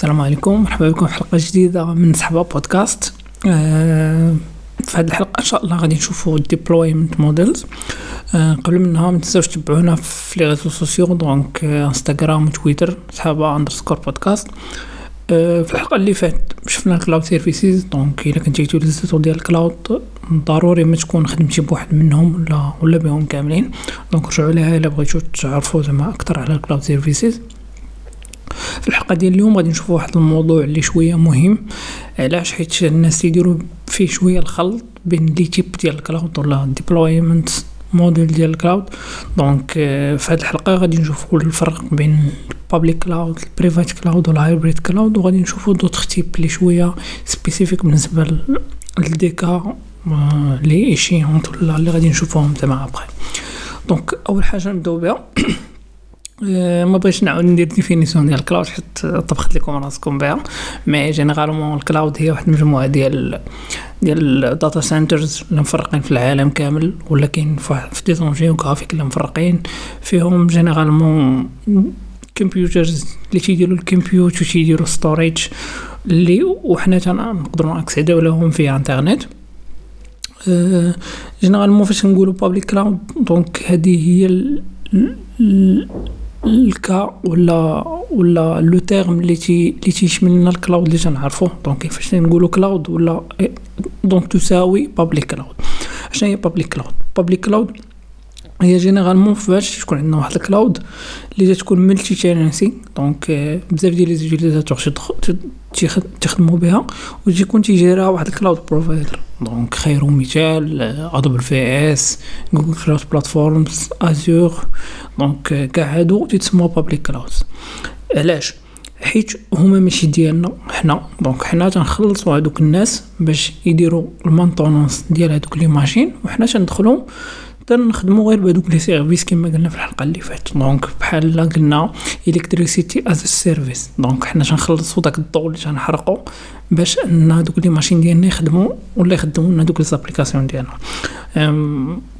السلام عليكم مرحبا بكم في حلقة جديدة من سحبة بودكاست. آه في هذه الحلقة إن شاء الله غادي نشوفوا deployment models آه قبل منها ما تنساوش تتبعونا في les réseaux sociaux donc انستغرام وتويتر سحبه underscore podcast في الحلقة اللي فات شفنا ال cloud services donc إلا كنتي utilisateur ديال ال cloud ضروري ما تكون خدمتي بواحد منهم ولا ولا بهم كاملين. donc رجعوا ليها إلا بغيتو تعرفوا زعما أكثر على ال cloud services في الحلقة ديال اليوم غادي نشوفوا واحد الموضوع اللي شوية مهم. علاش؟ حيت الناس يديروا فيه شوية الخلط بين les types ديال ال cloud ولا deployment model ديال ال cloud. donc في هذه الحلقة غادي نشوفوا الفرق بين ال public cloud ال private cloud ولا hybrid cloud وغادي نشوفوا d'autres types اللي شوية spécifiques بالنسبة للديكا لي ايشيونت ولا اللي غادي نشوفوهم زعما ابخي donc أول حاجة نبدأو بها. آه، ما بغيتش نعاود ندير définition ديال ال cloud حيت طبخت لكم راسكم بها. mais généralement ال cloud هي واحد المجموعة ديال ديال ال data centers اللي مفرقين في العالم كامل ولا كاين في des zones géographiques اللي مفرقين فيهم généralement computers اللي تيديروا ال compute و تيديروا storage اللي وحنا نقدروا ن accédi و لهم في انترنت généralement فاش نقولوا public cloud donc هذه هي الكا ولا ولا le terme اللي تي اللي تيشمل لنا ال cloud اللي تنعرفوه donc كيفاش نقولوا cloud ولا donc تساوي public cloud شنو هي public cloud public cloud هي généralement فاش تكون عندنا واحد ال cloud اللي تكون multi-tenancy donc بزاف ديال لي تخدموا بها. و تيكون تيجيرها واحد ال cloud provider donc خير مثال AWS Google Cloud Platforms Azure donc كاع هادو تيتسموا public cloud علاش حيت هما ماشي ديالنا حنا donc حنا تنخلصوا هادوك الناس باش يديروا ال maintenance ديال هادوك les machines وحنا تندخلوا تنخدموا غير بهذوك les services كما قلنا في الحلقة اللي فاتت. donc بحال قلنا electricity as service donc حنا تنخلصوا داك الضوء اللي تنحرقوا باش أن هذوك les machines ديالنا يخدموا ولا يخدموا لنا دوك les applications ديالنا.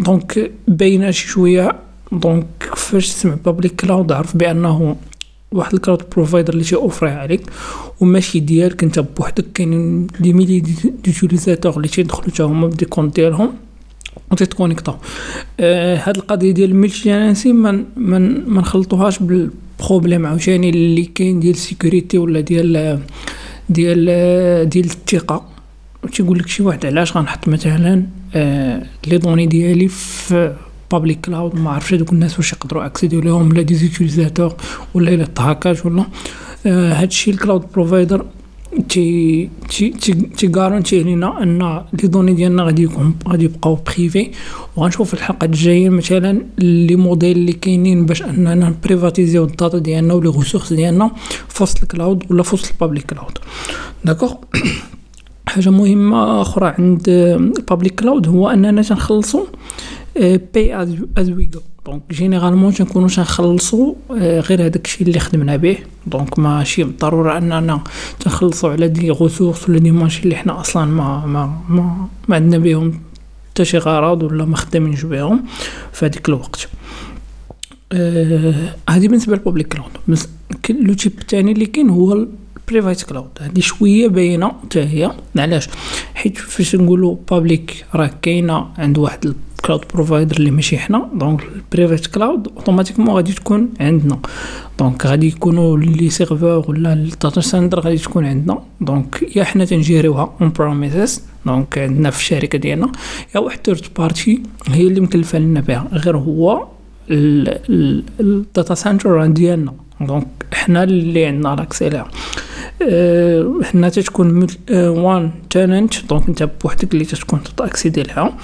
donc باينة شي شوية. donc فاش تسمع public cloud عرف بأنه واحد ال cloud provider اللي تيوفريه عليك وماشي ديالك أنت بوحدك. كاينين des milliers d'utilisateurs اللي تيدخلوا حتى هما ب des comptes ديالهم. وتيتكونيكطاو آه هاد القضية ديال ال multi ما من ما نخلطوهاش بال problème عاوتاني اللي كاين ديال ال sécurité ولا ديال ديال ديال الثقة. تيقول لك شي واحد علاش غنحط مثلا آه les données ديالي في public cloud ما عرفتش هذوك الناس واش يقدروا accédi و لهم ولا des utilisateurs ولا الا تهاكاج ولا آه هادشي ال cloud provider تي تي تي garantit لينا أن les données ديالنا غادي يكون غادي يبقاو privées وغنشوف في الحلقة الجاية مثلا les modèles اللي كاينين باش أننا نبريفاتيزيو ال data ديالنا و les ressources ديالنا في وسط ال cloud ولا في وسط ال public cloud d'accord حاجة مهمة أخرى عند ال public cloud هو أننا تنخلصوا pay as you go donc généralement تنكونو تنخلصو غير هذاك الشيء اللي خدمنا به. donc ماشي بالضروره أننا تنخلصو على des ressources ولا des ماشي اللي حنا أصلا ما ما ما, ما عندنا بهم حتى شي غرض ولا ما خدامينش بهم في هذيك الوقت. هذه بالنسبة لل public cloud. le type الثاني اللي كاين هو ال private cloud هذه شوية باينة حتى هي. علاش؟ حيت فاش نقولوا public راه كاينة عند واحد cloud provider اللي ماشي حنا. donc ال private cloud automatiquement غادي تكون عندنا. donc غادي يكونوا les serveurs ولا ال data center غادي تكون عندنا. donc يا حنا تنجيريوها on premises donc عندنا في الشركة ديالنا. يا واحد third party هي اللي مكلفة لنا بها. غير هو ال data center ديالنا. donc حنا اللي عندنا l'accès أه حنا تتكون one tenant donc انت بوحدك اللي تتكون تاكسيدي لها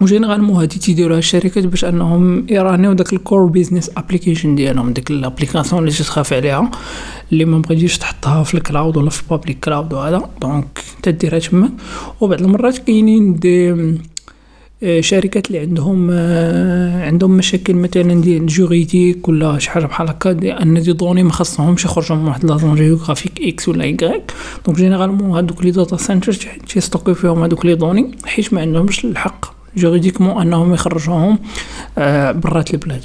و généralement هادي تيديروها الشركات باش أنهم يرانيو داك ال core business application ديالهم ديك ال application اللي تخاف عليها اللي ما بغيتيش تحطها في ال cloud ولا في public cloud وهذا. donc تديرها تما. وبعض المرات كاينين des آه، شركات اللي عندهم آه، عندهم مشاكل مثلا ديال juridiques ولا شي حاجة بحال هكا أن des données ما خاصهمش يخرجوا من واحد la zone géographique X ولا Y donc généralement هادوك les data centers تيستوكيو فيهم هادوك les données حيت ما عندهمش الحق. juridiquement أنهم يخرجوهم آه برات البلاد.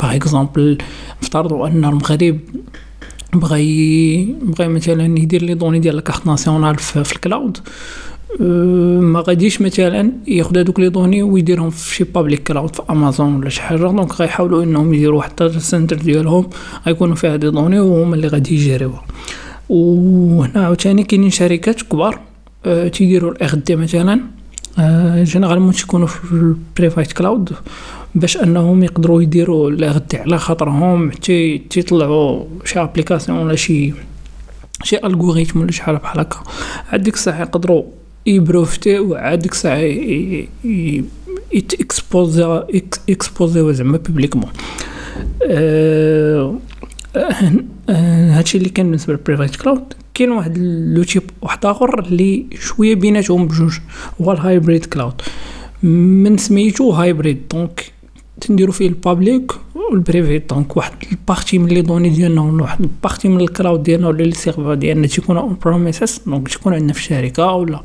par exemple نفترضوا أن المغرب بغى بغى مثلا يدير les données ديال la carte nationale في, ال cloud أه ما غاديش مثلا ياخذ هذوك les données ويديرهم في شي public cloud في امازون ولا شي حاجة. donc غيحاولوا إنهم يديروا واحد ال center ديالهم غيكونوا فيها des données وهما اللي غادي يجيريوها. وهنا عاوتاني كاينين شركات كبار أه تيديروا la R&D مثلا. généralement تيكونوا في ال private cloud باش أنهم يقدروا يديروا la R&D على خاطرهم حتى تيطلعوا شي application ولا شي شي algorithme ولا شي حاجة بحال هكا. عاد ديك الساعة يقدروا يبروفتيو عاد ديك الساعة يتكسبوزا اكسبوزيو زعما publiquement أه هادشي اللي كان بالنسبة لل private cloud كاين واحد le type واحد آخر اللي شوية بيناتهم بجوج هو ال hybrid cloud من سميتو hybrid donc تنديرو فيه ال public وال privé donc واحد ال partie من les données ديالنا واحد ال partie من ال cloud ديالنا ولا les serveurs ديالنا تيكونوا on premises donc تيكون عندنا في الشركة ولا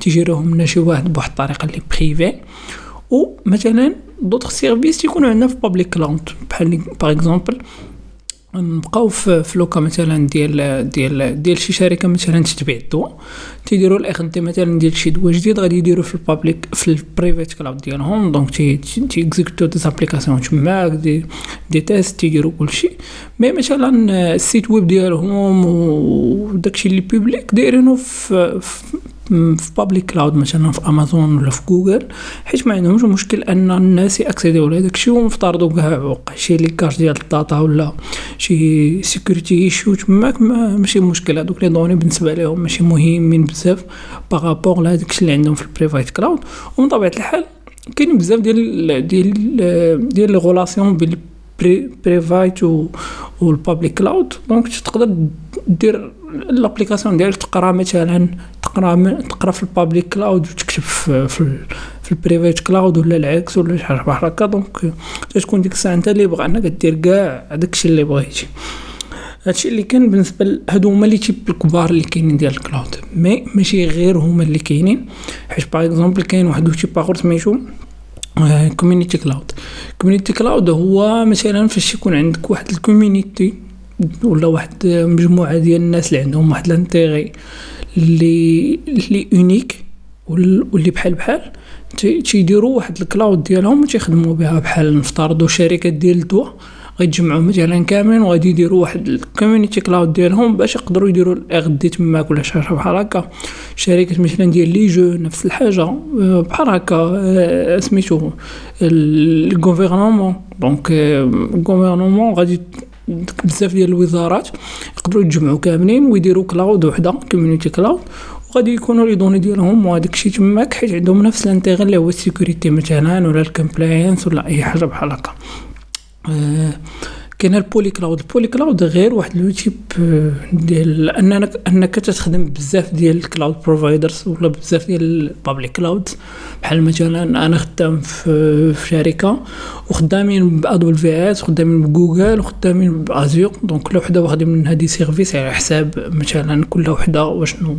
تيجيروهم لنا شي واحد بواحد الطريقة اللي privée ومثلا d'autres services تيكونوا عندنا في public cloud بحال par exemple نبقاو في فلوكا مثلا ديال ديال ديال شي شركة مثلا تتبيع الدواء تيديروا la R&D مثلا ديال شي دواء جديد غادي يديروا في ال public في ال private cloud ديالهم donc تي تي اكزيكوتو des applications تماك des des tests تيديروا كلشي. mais مثلا ال site web ديالهم وداكشي اللي public دايرينو في في public cloud مثلا في امازون ولا في جوجل حيت ما عندهمش مشكل أن الناس ياكسيديو لهداك الشيء ونفترضوا كاع وقع شي leakage ديال ال data ولا شي security issue تماك ماشي مشكل. هذوك les données بالنسبة لهم ماشي مهمين بزاف par rapport لهداك الشيء اللي عندهم في ال private cloud ومن طبيعة الحال كاين بزاف ديال ديال ديال les relations بين private وال public cloud donc تقدر دير l'application ديالك تقرا مثلا تقرا تقرا في ال public cloud وتكتب في في, في ال private cloud ولا العكس ولا شي حاجة بحال هكا. donc تكون ديك الساعة انت اللي بغا انك دير كاع داكشي اللي بغيتي هادشي اللي كان بالنسبة هادو هما les types الكبار اللي كاينين ديال ال cloud. mais ماشي غير هما اللي كاينين. حيت par exemple كاين واحد type آخر سميتو community cloud community cloud هو مثلا فاش يكون عندك واحد ال community ولا واحد مجموعة ديال الناس اللي عندهم واحد l'intérêt اللي اللي unique واللي بحال بحال تيديروا واحد الكلاود ديالهم تيخدموا بها بحال نفترضوا شركات ديال الدواء غيتجمعوا مثلا كاملين وغادي يديروا واحد الكوميونيتي cloud ديالهم باش يقدروا يديروا la R&D تماك ولا شي بحال هكا. شركة مثلا ديال les jeux نفس الحاجة بحال هكا سميتو ال gouvernement donc ال gouvernement غادي بزاف ديال الوزارات يقدروا يتجمعوا كاملين ويديروا cloud وحدة community cloud وغادي يكونوا les données ديالهم وهذاك الشيء تماك حيت عندهم نفس ال intérêt اللي هو ال security مثلا ولا ال compliance ولا أي حاجة بحال هكا. أه كاين ال poly cloud ال poly cloud غير واحد le type ديال انك أنك تخدم بزاف ديال ال cloud providers ولا بزاف ديال ال public cloud بحال مثلا أنا خدام في, في شركة وخدامين ب AWS وخدامين بجوجل وخدامين ب Azure donc كل وحدة واخدين من هذه services على حساب مثلا كل وحدة واشنو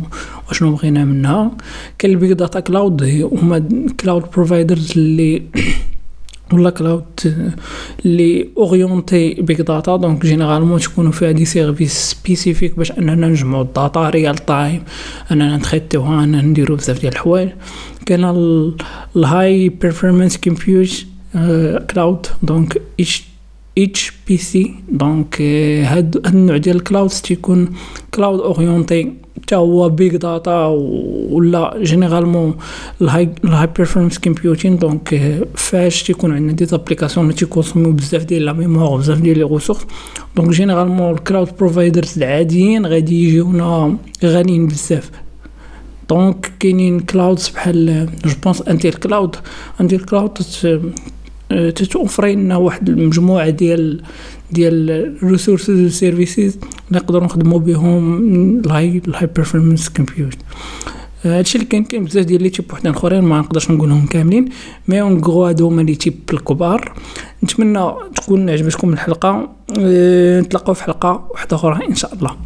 واشنو بغينا منها. كاين ال big data cloud هما cloud providers اللي ولا cloud اللي orienté big data donc généralement تكونوا فيها des services spécifiques باش اننا نجمعوا ال data real time اننا نتريتيوها اننا نديرو بزاف ديال الحوايج كاين ال high performance compute cloud donc HPC donc هاد النوع ديال ال cloud تيكون cloud orienté حتى هو big data ولا généralement ال high performance computing donc فاش تيكون عندنا des applications اللي تيكونسوميو بزاف ديال la mémoire بزاف ديال les ressources donc généralement ال cloud providers العاديين غادي يجيونا غاليين بزاف donc كاينين clouds بحال je pense Intel Cloud Intel Cloud تتوفري لنا واحد المجموعة ديال ديال resources services نقدروا نخدموا بهم ال high ال high performance compute هادشي اللي كاين كاين بزاف ديال les types وحدين أخرين ما نقدرش نقولهم كاملين mais en gros هادو هما les types الكبار. نتمنى تكون عجبتكم الحلقة. أه، نتلاقاو في حلقة واحدة أخرى إن شاء الله.